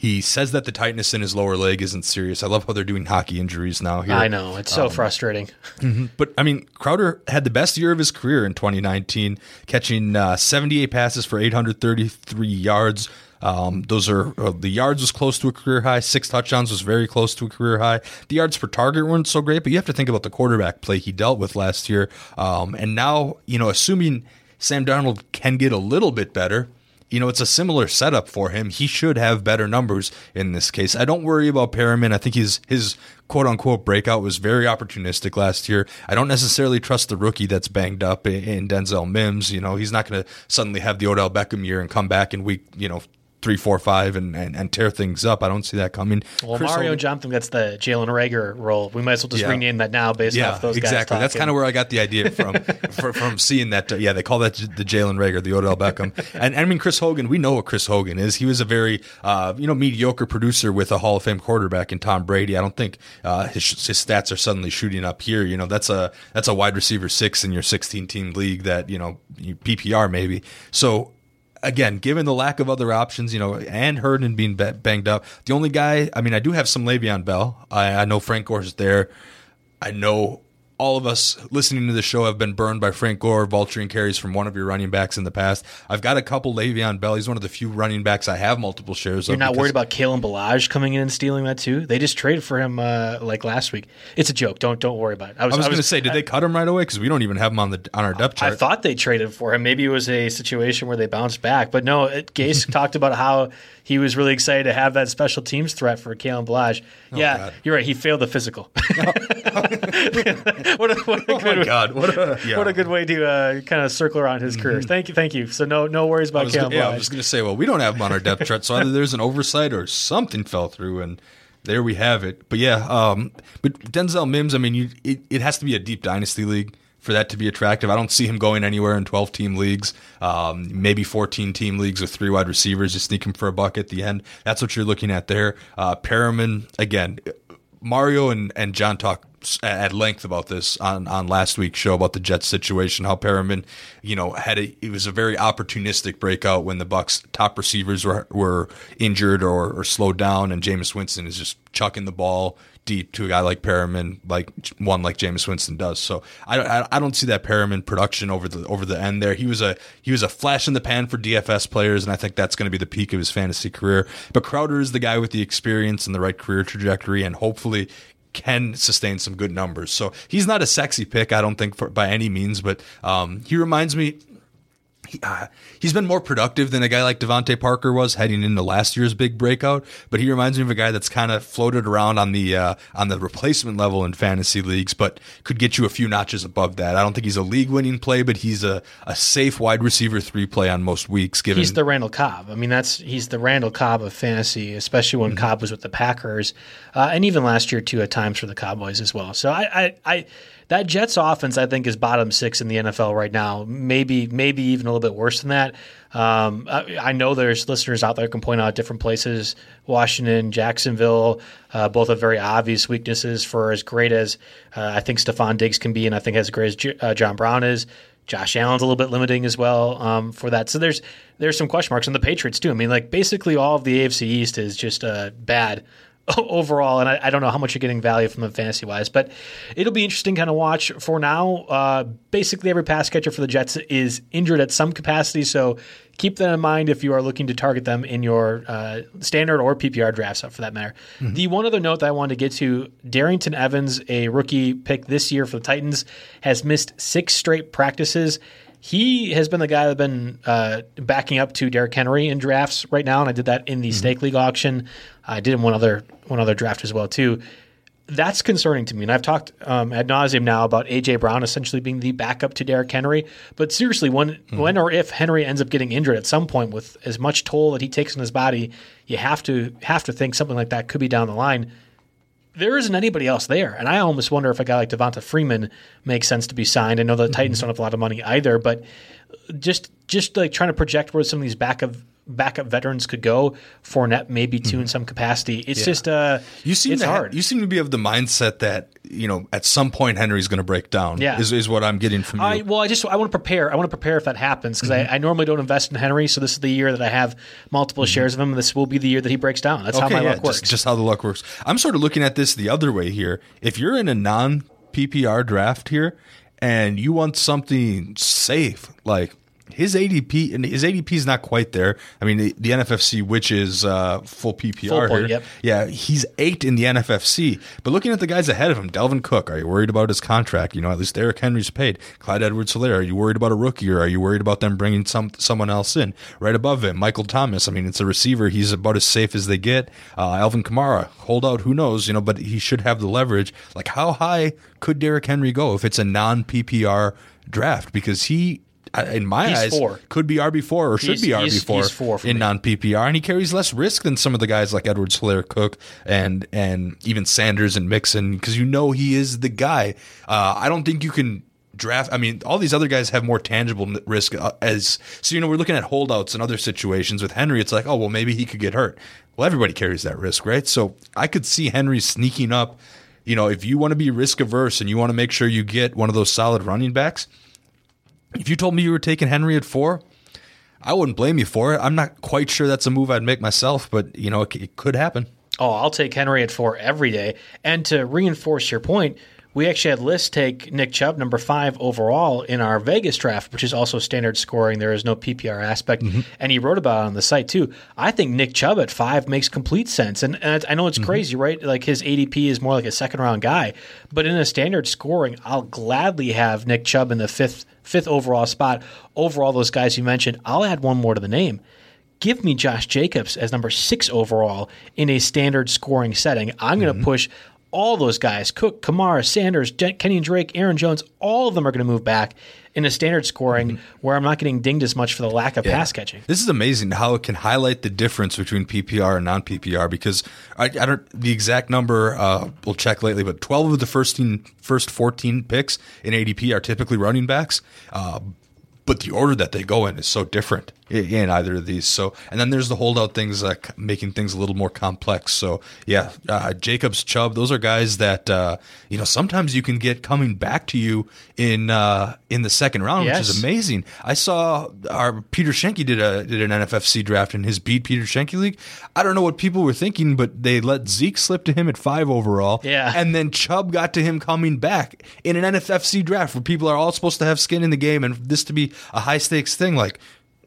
He says that the tightness in his lower leg isn't serious. I love how they're doing hockey injuries now here. I know it's so frustrating. But I mean, Crowder had the best year of his career in 2019, catching uh, 78 passes for 833 yards. Um, those are uh, the yards was close to a career high. Six touchdowns was very close to a career high. The yards per target weren't so great, but you have to think about the quarterback play he dealt with last year. Um, and now, you know, assuming Sam Darnold can get a little bit better, you know, it's a similar setup for him. He should have better numbers in this case. I don't worry about Perriman. I think his his quote unquote breakout was very opportunistic last year. I don't necessarily trust the rookie that's banged up in, Denzel Mims. You know, he's not going to suddenly have the Odell Beckham year and come back in week, you know, three, four, five, and, and, and tear things up. I don't see that coming. Well, Chris Mario Hogan- Jump gets the Jalen Reagor role. We might as well just Yeah. rename that now based yeah, off those exactly. guys. That's kind of where I got the idea from, for, from seeing that. uh, yeah, they call that the Jalen Reagor, the Odell Beckham, and, I mean Chris Hogan. We know what Chris Hogan is. He was a very uh, you know mediocre producer with a Hall of Fame quarterback in Tom Brady. I don't think uh, his, his stats are suddenly shooting up here. You know, that's a that's a wide receiver six in your 16 team league that you know PPR maybe. So again, given the lack of other options, you know, and Herndon being banged up, the only guy, I mean, I do have some Le'Veon Bell. I, I know Frank Gore is there. I know all of us listening to the show have been burned by Frank Gore vulturing carries from one of your running backs in the past. I've got a couple Le'Veon Bell. He's one of the few running backs I have multiple shares of. You're not worried about Kalen Ballage coming in and stealing that too? They just traded for him uh, like last week. It's a joke. Don't don't worry about it. I was, going to say, did they cut him right away? Because we don't even have him on the on our depth chart. I thought they traded for him. Maybe it was a situation where they bounced back. But no, it, Gase talked about how he was really excited to have that special teams threat for Kalen Ballage. yeah, Oh, God. you're right. He failed the physical. what, a, what a oh my good God! What a yeah. what a good way to uh, kind of circle around his career. Thank you, thank you. So no no worries about gonna, yeah, I was going to say, well, we don't have him on our depth chart, so either there's an oversight or something fell through, and there we have it. But yeah, um, but Denzel Mims, I mean, you, it, it has to be a deep dynasty league for that to be attractive. I don't see him going anywhere in 12 team leagues, um, maybe 14 team leagues with three wide receivers. You sneak him for a buck at the end. That's what you're looking at there. Uh, Perriman, again, Mario and, and John talk at length about this on, on last week's show about the Jets situation. How Perriman, you know, had a it was a very opportunistic breakout when the Bucks top receivers were were injured or, or slowed down, and Jameis Winston is just chucking the ball deep to a guy like Perriman, like one like Jameis Winston does. So I I don't see that Perriman production over the over the end there. He was a he was a flash in the pan for DFS players, and I think that's going to be the peak of his fantasy career. But Crowder is the guy with the experience and the right career trajectory, and hopefully can sustain some good numbers. So he's not a sexy pick, I don't think, for, by any means, but um, he reminds me. He, uh, he's been more productive than a guy like DeVante Parker was heading into last year's big breakout, but he reminds me of a guy that's kind of floated around on the uh, on the replacement level in fantasy leagues, but could get you a few notches above that. I don't think he's a league winning play, but he's a, a safe wide receiver three play on most weeks. Given He's the Randall Cobb. I mean, that's he's the Randall Cobb of fantasy, especially when Mm-hmm. Cobb was with the Packers, uh, and even last year too at times for the Cowboys as well. So I, I, I, that Jets offense I think is bottom six in the NFL right now. Maybe, maybe even a little bit worse than that. Um, I, I know there's listeners out there can point out different places: Washington, Jacksonville, uh, both have very obvious weaknesses for as great as uh, I think Stefon Diggs can be, and I think as great as J- uh, John Brown is. Josh Allen's a little bit limiting as well um, for that. So there's there's some question marks on the Patriots too. I mean, like basically all of the AFC East is just uh, bad overall, and I, I don't know how much you're getting value from them fantasy wise, but it'll be interesting kind of watch. For now, uh, basically every pass catcher for the Jets is injured at some capacity, so keep that in mind if you are looking to target them in your uh, standard or PPR drafts, for that matter. The one other note that I wanted to get to: Darrynton Evans, a rookie pick this year for the Titans, has missed six straight practices. He has been the guy that's been uh, backing up to Derrick Henry in drafts right now, and I did that in the stake league auction. I did in one other one other draft as well too. That's concerning to me, and I've talked um, ad nauseum now about AJ Brown essentially being the backup to Derrick Henry. But seriously, when when or if Henry ends up getting injured at some point with as much toll that he takes on his body, you have to have to think something like that could be down the line there isn't anybody else there. And I almost wonder if a guy like Devonta Freeman makes sense to be signed. I know the mm-hmm. Titans don't have a lot of money either, but just just like trying to project where some of these back of backup veterans could go. Fournette maybe too in some capacity. It's just uh, Mm-hmm. You seem it's to ha- hard. you seem to be of the mindset that you know at some point Henry's going to break down. Yeah. is, is what I'm getting from you. I, well, I just I want to prepare. I want to prepare if that happens because Mm-hmm. I, I normally don't invest in Henry. So this is the year that I have multiple shares of him. and This will be the year that he breaks down. That's how my yeah, luck works. Just, just how the luck works. I'm sort of looking at this the other way here. If you're in a non PPR draft here and you want something safe, like his ADP, and his ADP is not quite there. I mean, the, the NFFC, which is uh, full PPR Full point, here, yep. yeah, he's eight in the NFFC. But looking at the guys ahead of him, Dalvin Cook, are you worried about his contract? You know, at least Derrick Henry's paid. Clyde Edwards Helaire, are you worried about a rookie or are you worried about them bringing some someone else in? Right above him, Michael Thomas. I mean, it's a receiver. He's about as safe as they get. Uh, Alvin Kamara, hold out, who knows? You know, but he should have the leverage. Like, how high could Derrick Henry go if it's a non PPR draft? Because he. In my He's eyes, four. could be RB four or should be RB four he's four in non PPR, and he carries less risk than some of the guys like Edwards, Helaire, Cook, and and even Sanders and Mixon because you know he is the guy. Uh, I don't think you can draft. I mean, all these other guys have more tangible risk uh, as so. You know, we're looking at holdouts and other situations with Henry. It's like, oh well, maybe he could get hurt. Well, everybody carries that risk, right? So I could see Henry sneaking up. You know, if you want to be risk averse and you want to make sure you get one of those solid running backs, if you told me you were taking Henry at four, I wouldn't blame you for it. I'm not quite sure that's a move I'd make myself, but you know, it, it could happen. Oh, I'll take Henry at four every day. And to reinforce your point, we actually had Liss take Nick Chubb, number five overall in our Vegas draft, which is also standard scoring. There is no PPR aspect. Mm-hmm. And he wrote about it on the site too. I think Nick Chubb at five makes complete sense. And, and I know it's mm-hmm. crazy, right? Like his ADP is more like a second round guy. But in a standard scoring, I'll gladly have Nick Chubb in the fifth fifth overall spot over all those guys you mentioned. I'll add one more to the name give me Josh Jacobs as number six overall in a standard scoring setting. I'm going to mm-hmm. push all those guys Cook, Kamara, Sanders, Kenyan Drake, Aaron Jones, all of them are going to move back in a standard scoring where I'm not getting dinged as much for the lack of pass catching. This is amazing how it can highlight the difference between PPR and non PPR because I, I don't the exact number. Uh, we'll check lately, but 12 of the first 14, first 14 picks in ADP are typically running backs. Uh, but the order that they go in is so different in either of these. So, and then there's the holdout things, uh, c- making things a little more complex. So, yeah, uh, Jacobs, Chubb, those are guys that uh, you know sometimes you can get coming back to you in uh, in the second round, which is amazing. I saw our Peter Schoenke did a did an NFFC draft in his beat Peter Schoenke league. I don't know what people were thinking, but they let Zeke slip to him at five overall, Yeah. and then Chubb got to him coming back in an NFFC draft where people are all supposed to have skin in the game, and this to be a high stakes thing. Like,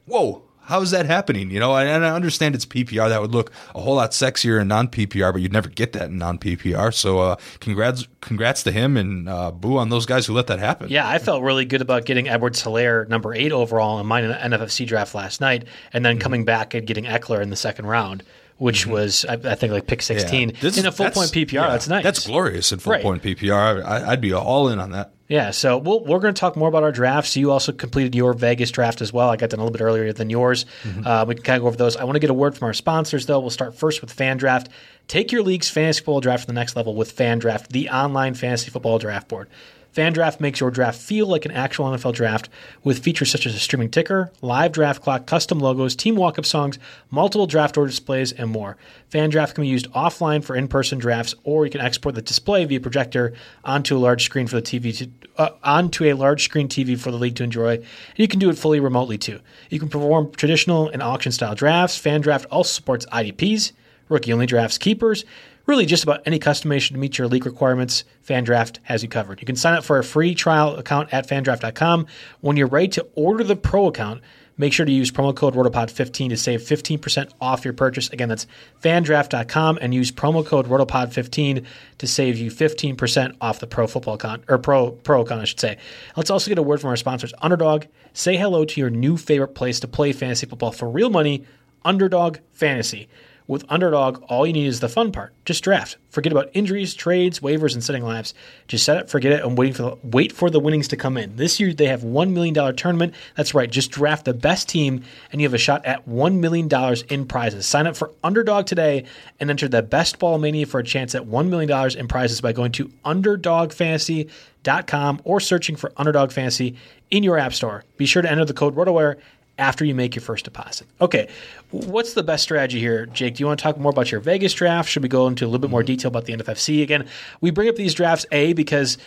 whoa. How is that happening? You know, and I understand it's PPR. That would look a whole lot sexier in non PPR, but you'd never get that in non PPR. So, uh, congrats, congrats to him, and uh, boo on those guys who let that happen. Yeah, I felt really good about getting Edwards Helaire number eight overall in my NFFC draft last night, and then coming back and getting Ekeler in the second round, which was I, I think like pick Yeah. sixteen This- in a full point PPR. yeah, that's nice. That's glorious in full Right. point PPR. I, I'd be all in on that. Yeah, so we'll, we're going to talk more about our drafts. You also completed your Vegas draft as well. I got done a little bit earlier than yours. Uh, we can kind of go over those. I want to get a word from our sponsors, though. We'll start first with FanDraft. Take your league's fantasy football draft to the next level with FanDraft, the online fantasy football draft board. FanDraft makes your draft feel like an actual NFL draft with features such as a streaming ticker, live draft clock, custom logos, team walk-up songs, multiple draft order displays, and more. FanDraft can be used offline for in-person drafts, or you can export the display via projector onto a large screen for the TV to, uh, onto a large screen TV for the league to enjoy. And you can do it fully remotely too. You can perform traditional and auction style drafts. FanDraft also supports IDPs, rookie only drafts, keepers. Really, just about any customization to meet your league requirements, FanDraft has you covered. You can sign up for a free trial account at fandraft.com. When you're ready to order the pro account, make sure to use promo code ROTOPOD15 to save 15% off your purchase. Again, that's fandraft.com and use promo code ROTOPOD15 to save you 15% off the pro football account, or pro, pro account, I should say. Let's also get a word from our sponsors, Underdog. Say hello to your new favorite place to play fantasy football for real money, Underdog Fantasy. With Underdog, all you need is the fun part. Just draft. Forget about injuries, trades, waivers, and setting lives. Just set it, forget it, and wait for the, wait for the winnings to come in. This year they have $1 million tournament. That's right, just draft the best team, and you have a shot at $1 million in prizes. Sign up for Underdog today and enter the Best Ball Mania for a chance at $1 million in prizes by going to UnderdogFantasy.com or searching for Underdog Fantasy in your app store. Be sure to enter the code RotoWire after you make your first deposit. Okay, what's the best strategy here, Jake? Do you want to talk more about your Vegas draft? Should we go into a little bit more detail about the NFFC again? We bring up these drafts a because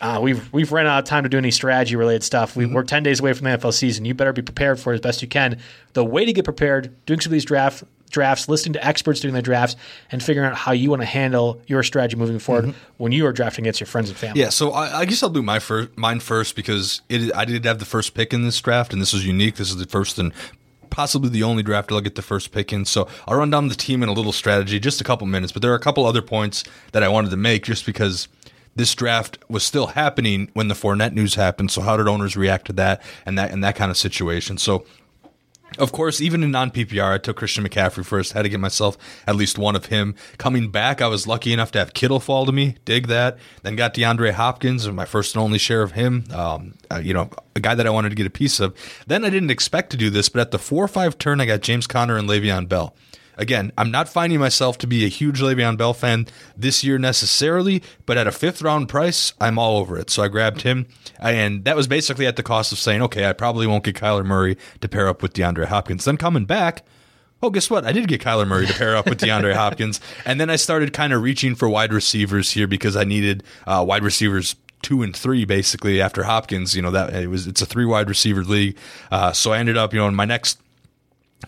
uh, we've we've run out of time to do any strategy related stuff. We, We're ten days away from the NFL season. You better be prepared for it as best you can. The way to get prepared, doing some of these draft drafts, listening to experts doing their drafts, and figuring out how you want to handle your strategy moving forward mm-hmm. when you are drafting against your friends and family. Yeah, so I, I guess I'll do my first, mine first because it, I did have the first pick in this draft, and this is unique. This is the first and possibly the only draft I'll get the first pick in. So I'll run down the team and a little strategy, just a couple minutes. But there are a couple other points that I wanted to make just because this draft was still happening when the Fournette news happened. So how did owners react to that and that and that kind of situation? So of course, even in non PPR, I took Christian McCaffrey first. Had to get myself at least one of him. Coming back, I was lucky enough to have Kittle fall to me. Dig that. Then got DeAndre Hopkins, my first and only share of him. Um, uh, you know, a guy that I wanted to get a piece of. Then I didn't expect to do this, but at the four or five turn, I got James Conner and Le'Veon Bell. Again, I'm not finding myself to be a huge Le'Veon Bell fan this year necessarily, but at a fifth round price, I'm all over it. So I grabbed him, and that was basically at the cost of saying, okay, I probably won't get Kyler Murray to pair up with DeAndre Hopkins. Then coming back, Oh, guess what? I did get Kyler Murray to pair up with DeAndre Hopkins, and then I started kind of reaching for wide receivers here because I needed uh, wide receivers two and three basically after Hopkins. You know that it was it's a three wide receiver league, uh, so I ended up you know in my next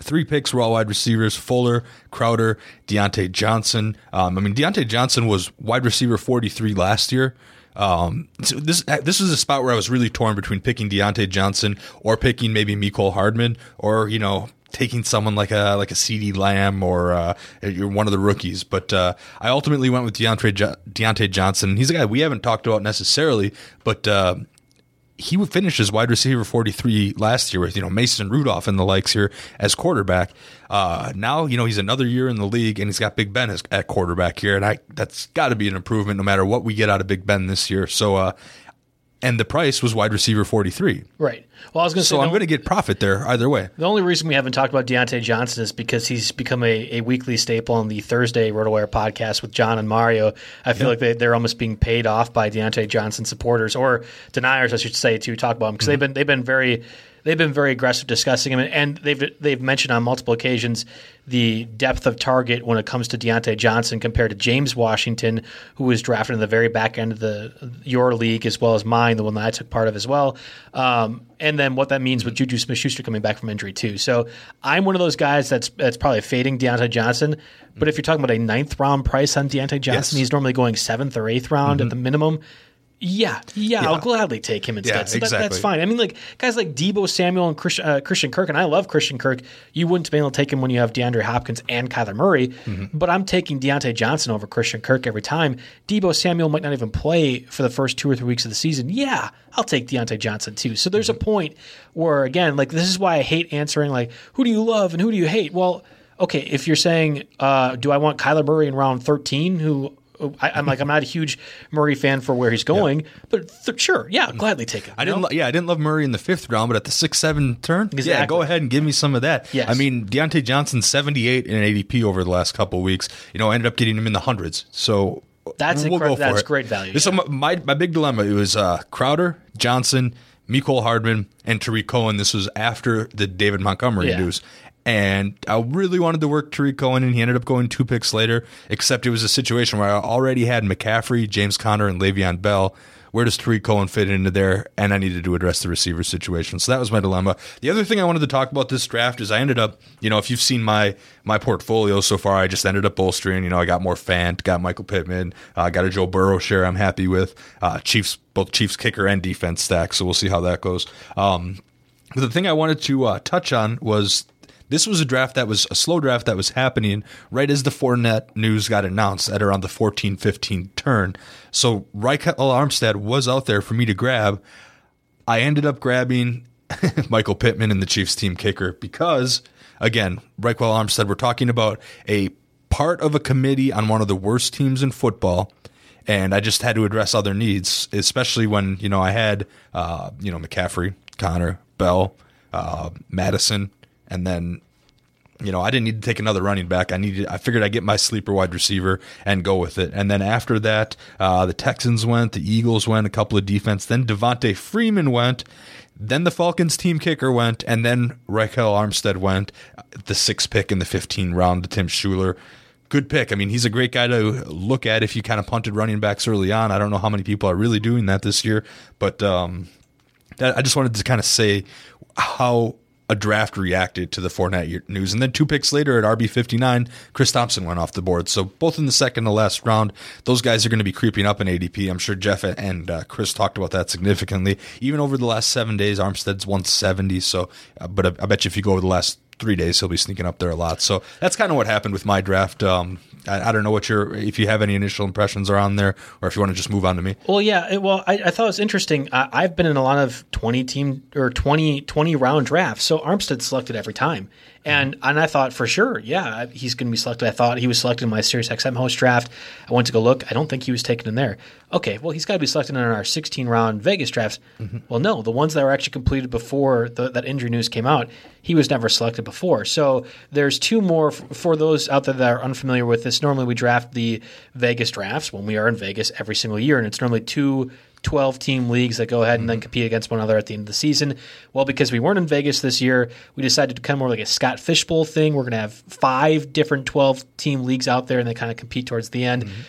Three picks were all wide receivers: Fuller, Crowder, Diontae Johnson. Um, I mean, Diontae Johnson was wide receiver forty-three last year. Um, so this this was a spot where I was really torn between picking Diontae Johnson or picking maybe Mecole Hardman or you know taking someone like a like a CeeDee Lamb or uh, you're one of the rookies. But uh, I ultimately went with Diontae jo- Diontae Johnson. He's a guy we haven't talked about necessarily, but uh, he would finish as wide receiver 43 last year with, you know, Mason Rudolph and the likes here as quarterback. Uh, now, you know, he's another year in the league and he's got Big Ben as, at quarterback here. And I, that's got to be an improvement no matter what we get out of Big Ben this year. So, uh, and the price was wide receiver 43. Right. Well, I was going to say, So I'm going to get profit there either way. The only reason we haven't talked about Diontae Johnson is because he's become a, a weekly staple on the Thursday RotoWire podcast with John and Mario. I feel like they, they're almost being paid off by Diontae Johnson supporters or deniers, I should say, to talk about him because they've mm-hmm. been they've been very they've been very aggressive discussing him, and they've they've mentioned on multiple occasions the depth of target when it comes to Diontae Johnson compared to James Washington, who was drafted in the very back end of the your league as well as mine, the one that I took part of as well. Um, and then what that means with Juju Smith-Schuster coming back from injury too. So I'm one of those guys that's that's probably fading Diontae Johnson. But if you're talking about a ninth round price on Diontae Johnson, Yes. he's normally going seventh or eighth round at the minimum. Yeah, yeah, I'll gladly take him instead. Yeah, so that, that's fine. I mean, like guys like Deebo Samuel and Christian, uh, Christian Kirk, and I love Christian Kirk. You wouldn't be able to take him when you have DeAndre Hopkins and Kyler Murray, Mm-hmm. but I'm taking Diontae Johnson over Christian Kirk every time. Deebo Samuel might not even play for the first two or three weeks of the season. Yeah, I'll take Diontae Johnson too. So there's a Mm-hmm. point where, again, like this is why I hate answering like, who do you love and who do you hate? Well, okay, if you're saying, uh, do I want Kyler Murray in round 13, who I, I'm like, I'm not a huge Murray fan for where he's going, but th- sure, yeah, I'll gladly take him. I didn't, lo- yeah, I didn't love Murray in the fifth round, but at the six, seven turn, yeah, go ahead and give me some of that. Yes. I mean, Diontae Johnson, 78 in ADP over the last couple of weeks, you know, I ended up getting him in the hundreds. So That's we'll incre- go for that's it. great value, So yeah. my, my, my big dilemma, it was uh, Crowder, Johnson, Mecole Hardman, and Tarik Cohen. This was after the David Montgomery Yeah. news. And I really wanted to work Tarik Cohen, and he ended up going two picks later. Except it was a situation where I already had McCaffrey, James Conner, and Le'Veon Bell. Where does Tarik Cohen fit into there? And I needed to address the receiver situation. So that was my dilemma. The other thing I wanted to talk about this draft is I ended up, you know, if you've seen my my portfolio so far, I just ended up bolstering. You know, I got more Fant, got Michael Pittman, uh, got a Joe Burrow share. I'm happy with uh, Chiefs, both Chiefs kicker and defense stack. So we'll see how that goes. Um, the thing I wanted to uh, touch on was this was a draft that was a slow draft that was happening right as the Fournette news got announced at around the 14 15 turn. So Ryquell Armstead was out there for me to grab. I ended up grabbing Michael Pittman and the Chiefs team kicker because, again, Ryquell Armstead, we're talking about a part of a committee on one of the worst teams in football. And I just had to address other needs, especially when, you know, I had, uh, you know, McCaffrey, Conner, Bell, uh, Madison, and then you know, I didn't need to take another running back. I needed, I figured I'd get my sleeper wide receiver and go with it. And then after that, uh, the Texans went, the Eagles went, a couple of defense. Then Devonta Freeman went. Then the Falcons team kicker went, and then Ryquell Armstead went, the sixth pick in the 15 round to Tim Schuler. Good pick. I mean, he's a great guy to look at if you kind of punted running backs early on. I don't know how many people are really doing that this year, but um, that, I just wanted to kind of say how a draft reacted to the Fournette news. And then two picks later at RB 59, Chris Thompson went off the board. So both in the second and last round, those guys are going to be creeping up in ADP. I'm sure Jeff and uh, Chris talked about that significantly. Even over the last seven days, Armstead's 170. So, uh, but I, I bet you if you go over the last three days, he'll be sneaking up there a lot. So that's kind of what happened with my draft. Um, I, I, don't know what your if you have any initial impressions around there, or if you want to just move on to me. Well, yeah. It, well, I, I, thought it was interesting. I, have been in a lot of twenty team or 20, 20 round drafts, so Armstead selected every time, and and I thought for sure, yeah, he's going to be selected. I thought he was selected in my Sirius XM host draft. I went to go look. I don't think he was taken in there. Okay, well, he's got to be selected in our sixteen round Vegas drafts. Mm-hmm. Well, no, the ones that were actually completed before the, that injury news came out, he was never selected before. So there's two more f- for those out there that are unfamiliar with this. Normally, we draft the Vegas drafts when we are in Vegas every single year, and it's normally two 12 team leagues that go ahead and then mm-hmm. compete against one another at the end of the season. Well, because we weren't in Vegas this year, we decided to kind of more like a Scott Fishbowl thing. We're going to have five different 12 team leagues out there and they kind of compete towards the end. Mm-hmm.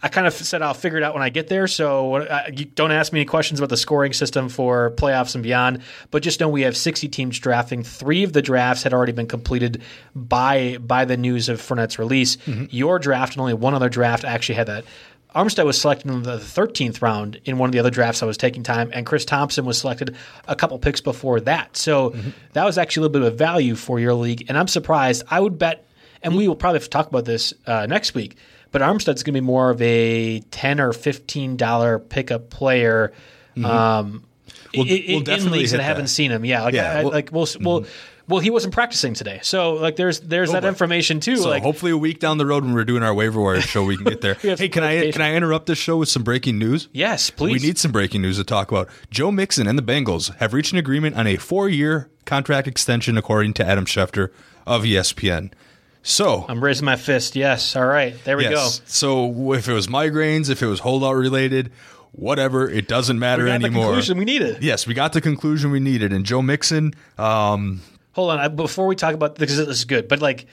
I kind of said I'll figure it out when I get there. So uh, don't ask me any questions about the scoring system for playoffs and beyond. But just know we have 60 teams drafting. Three of the drafts had already been completed by by the news of Fournette's release. Mm-hmm. Your draft and only one other draft actually had that. Armstead was selected in the 13th round in one of the other drafts I was taking time, and Chris Thompson was selected a couple picks before that. So mm-hmm. that was actually a little bit of a value for your league, and I'm surprised. I would bet, and we will probably talk about this uh, next week but Armstead's going to be more of a ten or fifteen dollar pickup player. Mm-hmm. Um, we'll, we'll in leagues that, that, haven't seen him. Yeah, like, yeah, I, we'll, like we'll, mm-hmm. we'll well, he wasn't practicing today, so like there's there's oh, that information too. So like hopefully a week down the road when we're doing our waiver wire show, we can get there. hey, can I can I interrupt this show with some breaking news? Yes, please. We need some breaking news to talk about. Joe Mixon and the Bengals have reached an agreement on a four year contract extension, according to Adam Schefter of ESPN. So I'm raising my fist. Yes. All right. There we yes. go. So if it was migraines, if it was holdout related, whatever, it doesn't matter we anymore. The conclusion we needed. Yes, we got the conclusion we needed. And Joe Mixon. Um, Hold on. Before we talk about this, this is good, but like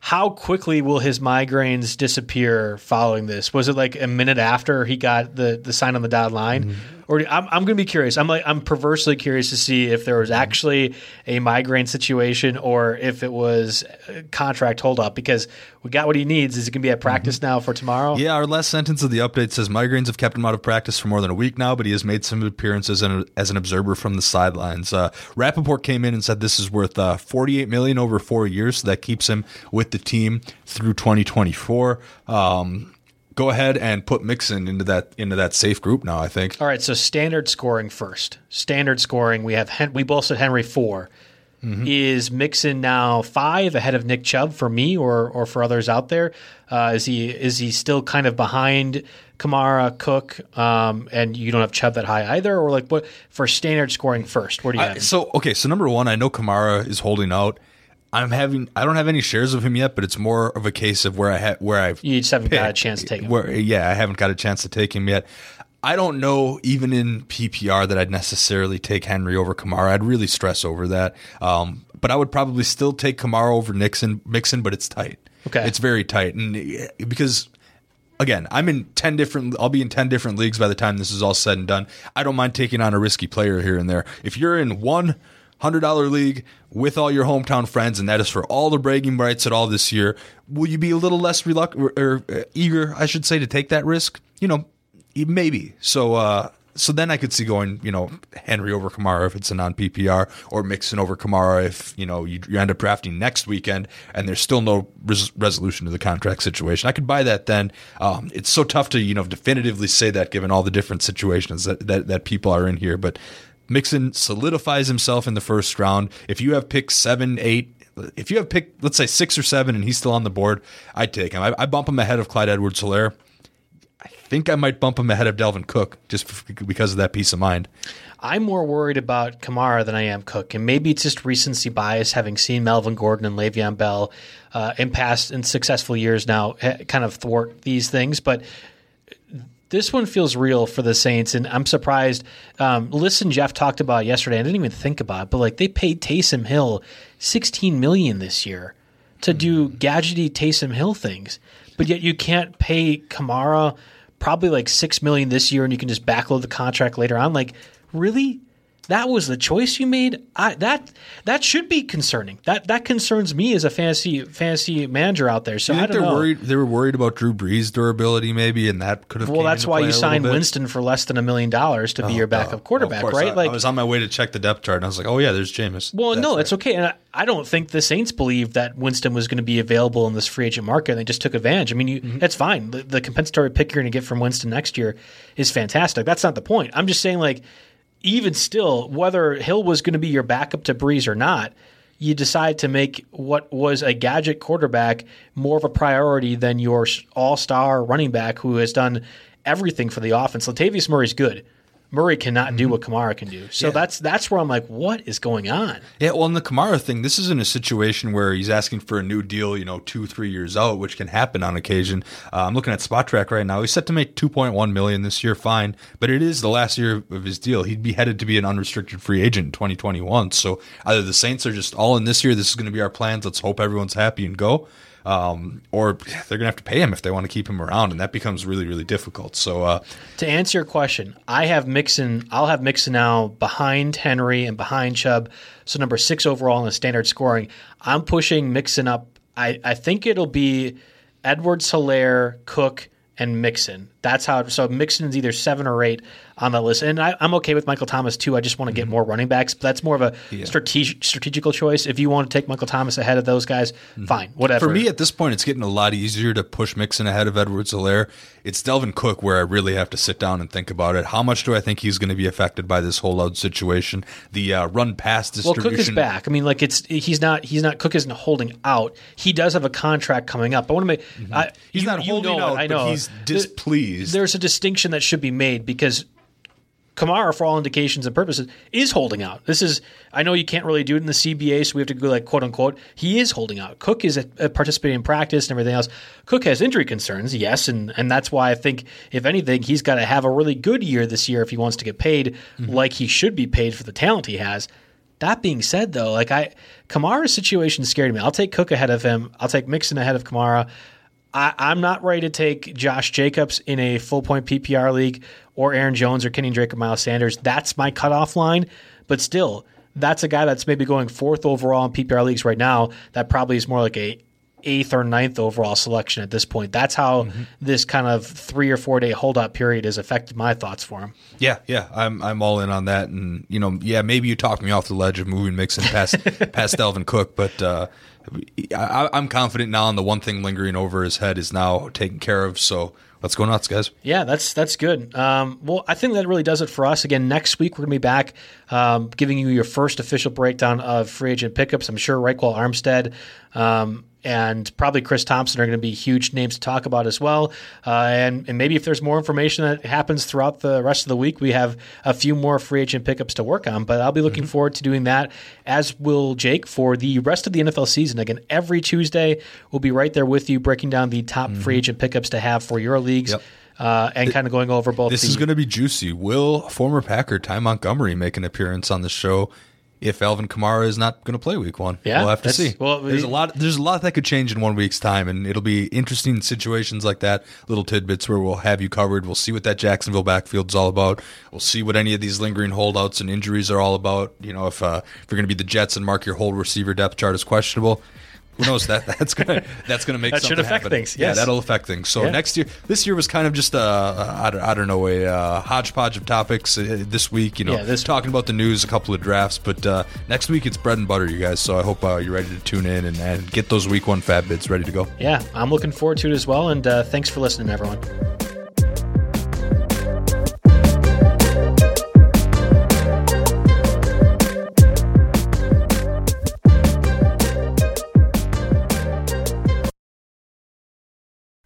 how quickly will his migraines disappear following this? Was it like a minute after he got the, the sign on the dotted line? Mm-hmm. Or I'm, I'm going to be curious. I'm like I'm perversely curious to see if there was actually a migraine situation or if it was contract holdup because we got what he needs. Is he going to be at practice mm-hmm. now for tomorrow? Yeah, our last sentence of the update says migraines have kept him out of practice for more than a week now, but he has made some appearances an, as an observer from the sidelines. Uh, Rapoport came in and said this is worth uh, 48 million over four years, so that keeps him with the team through 2024. Um, go ahead and put Mixon into that into that safe group now. I think. All right, so standard scoring first. Standard scoring. We have Hen- we both said Henry 4 mm-hmm. Is Mixon now five ahead of Nick Chubb for me or or for others out there? Uh, is he is he still kind of behind Kamara, Cook, um, and you don't have Chubb that high either, or like what for standard scoring first? Where do you have? so okay, so number one, I know Kamara is holding out. I'm having I don't have any shares of him yet, but it's more of a case of where I ha- where I've you just haven't picked, got a chance to take him. Where yeah, I haven't got a chance to take him yet. I don't know even in PPR that I'd necessarily take Henry over Kamara. I'd really stress over that. Um, but I would probably still take Kamara over Nixon Mixon, but it's tight. Okay, it's very tight, and because again, I'm in 10 different, I'll be in 10 different leagues by the time this is all said and done. I don't mind taking on a risky player here and there. If you're in one $100 league with all your hometown friends, and that is for all the bragging rights at all this year. Will you be a little less reluctant or uh, eager, I should say, to take that risk? You know, maybe. So, uh, so then I could see going, you know, Henry over Kamara if it's a non PPR, or Mixon over Kamara if you know you, you, end up drafting next weekend and there's still no res- resolution to the contract situation. I could buy that then. Um, it's so tough to you know definitively say that given all the different situations that, that that people are in here, but Mixon solidifies himself in the first round. If you have pick seven, eight, if you have pick, let's say six or seven, and he's still on the board, I'd take him. I, I bump him ahead of Clyde Edwards Helaire. I think I might bump him ahead of Dalvin Cook just because of that peace of mind. I'm more worried about Kamara than I am Cook, and maybe it's just recency bias, having seen Melvin Gordon and Le'Veon Bell uh, in past and successful years now kind of thwart these things. But this one feels real for the Saints, and I'm surprised. Um, listen, Jeff talked about yesterday. I didn't even think about it, but like they paid Taysom Hill 16 million this year to do gadgety Taysom Hill things, but yet you can't pay Kamara probably like six million this year, and you can just backload the contract later on. Like, really? That was the choice you made. I, that that should be concerning. That that concerns me as a fantasy fantasy manager out there. So I don't they're know. worried. They were worried about Drew Brees' durability, maybe, and that could have. Well, that's why you signed. Winston for less than a million dollars to be Oh, your backup quarterback, course, right? I, I was on my way to check the depth chart, and I was like, "Oh yeah, there's Jameis." Well, That's no, right. it's okay. And I, I don't think the Saints believed that Winston was going to be available in this free agent market, and they just took advantage. I mean, you, Mm-hmm. that's fine. The, the compensatory pick you're going to get from Winston next year is fantastic. That's not the point. I'm just saying, like, even still, whether Hill was going to be your backup to Brees or not, you decide to make what was a gadget quarterback more of a priority than your all star running back who has done everything for the offense. Latavius Murray's good. Murray cannot do what Kamara can do. So that's that's where I'm like, what is going on? Yeah, well, in the Kamara thing, this isn't a situation where he's asking for a new deal, you know, two, three years out, which can happen on occasion. Uh, I'm looking at Spotrac right now. He's set to make 2.1 million this year, fine, but it is the last year of his deal. He'd be headed to be an unrestricted free agent in 2021. So either the Saints are just all in this year. This is going to be our plans. Let's hope everyone's happy and go. Um, or they're going to have to pay him if they want to keep him around, and that becomes really, really difficult. So, uh, To answer your question, I have Mixon. I'll have Mixon now behind Henry and behind Chubb. So number six overall in the standard scoring. I'm pushing Mixon up. I, I think it'll be Edwards, Helaire, Cook, and Mixon. That's how. So Mixon's either seven or eight on that list, and I, I'm okay with Michael Thomas too. I just want to get more running backs. But that's more of a strategic strategical choice. If you want to take Michael Thomas ahead of those guys, fine, whatever. For me, at this point, it's getting a lot easier to push Mixon ahead of Edwards Helaire. It's Dalvin Cook where I really have to sit down and think about it. How much do I think he's going to be affected by this holdout situation? The uh, run pass distribution. Well. Cook is back. I mean, like it's he's not he's not Cook isn't holding out. He does have a contract coming up. I want to make Mm-hmm. He's you- not you holding know it, out, I but know he's There- There's a distinction that should be made because Kamara, for all indications and purposes, is holding out. This is I know you can't really do it in the CBA, so we have to go like quote unquote. He is holding out. Cook is a, a participating in practice and everything else. Cook has injury concerns, yes, and and that's why I think if anything, he's got to have a really good year this year if he wants to get paid Mm-hmm. like he should be paid for the talent he has. That being said, though, like I Kamara's situation scared me. I'll take Cook ahead of him. I'll take Mixon ahead of Kamara. I, I'm not ready to take Josh Jacobs in a full point PPR league or Aaron Jones or Kenyan Drake or Miles Sanders. That's my cutoff line. But still, that's a guy that's maybe going fourth overall in PPR leagues right now. That probably is more like a eighth or ninth overall selection at this point. That's how this kind of three or four day holdout period has affected my thoughts for him. Yeah, yeah, I'm I'm all in on that, and you know, yeah, maybe you talked me off the ledge of moving Mixon past past Dalvin Cook, but uh, I, I'm confident now, and the one thing lingering over his head is now taken care of. So let's go nuts, guys. Yeah, that's that's good. Um, well, I think that really does it for us. Again, next week we're going to be back um, giving you your first official breakdown of free agent pickups. I'm sure Ryquell Armstead um, and probably Chris Thompson are going to be huge names to talk about as well. Uh, and, and maybe if there's more information that happens throughout the rest of the week, we have a few more free agent pickups to work on. But I'll be looking forward to doing that, as will Jake, for the rest of the NFL season. Again, every Tuesday we'll be right there with you, breaking down the top free agent pickups to have for your leagues. Yep. Uh, and kind of going over both. This the, is going to be juicy. Will former Packer Ty Montgomery make an appearance on the show? If Alvin Kamara is not going to play Week One, Yeah, we'll have to see. well, there's a lot. There's a lot that could change in one week's time, and it'll be interesting situations like that, little tidbits where we'll have you covered. We'll see what that Jacksonville backfield's all about. We'll see what any of these lingering holdouts and injuries are all about. You know, if uh, if you're going to be the Jets and mark your whole receiver depth chart as questionable, who knows that that's gonna that's gonna make That should affect happen. things, Yeah, that'll affect things. So Yeah. next year, this year was kind of just a, a I, don't, I don't know a uh, hodgepodge of topics uh, this week. You know, Yeah, this- talking about the news, a couple of drafts, but uh, next week it's bread and butter, you guys. So I hope uh, you're ready to tune in and, and get those week one fab bids ready to go. yeah, I'm looking forward to it as well. And uh, thanks for listening, everyone.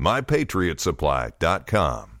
MyPatriotSupply.com.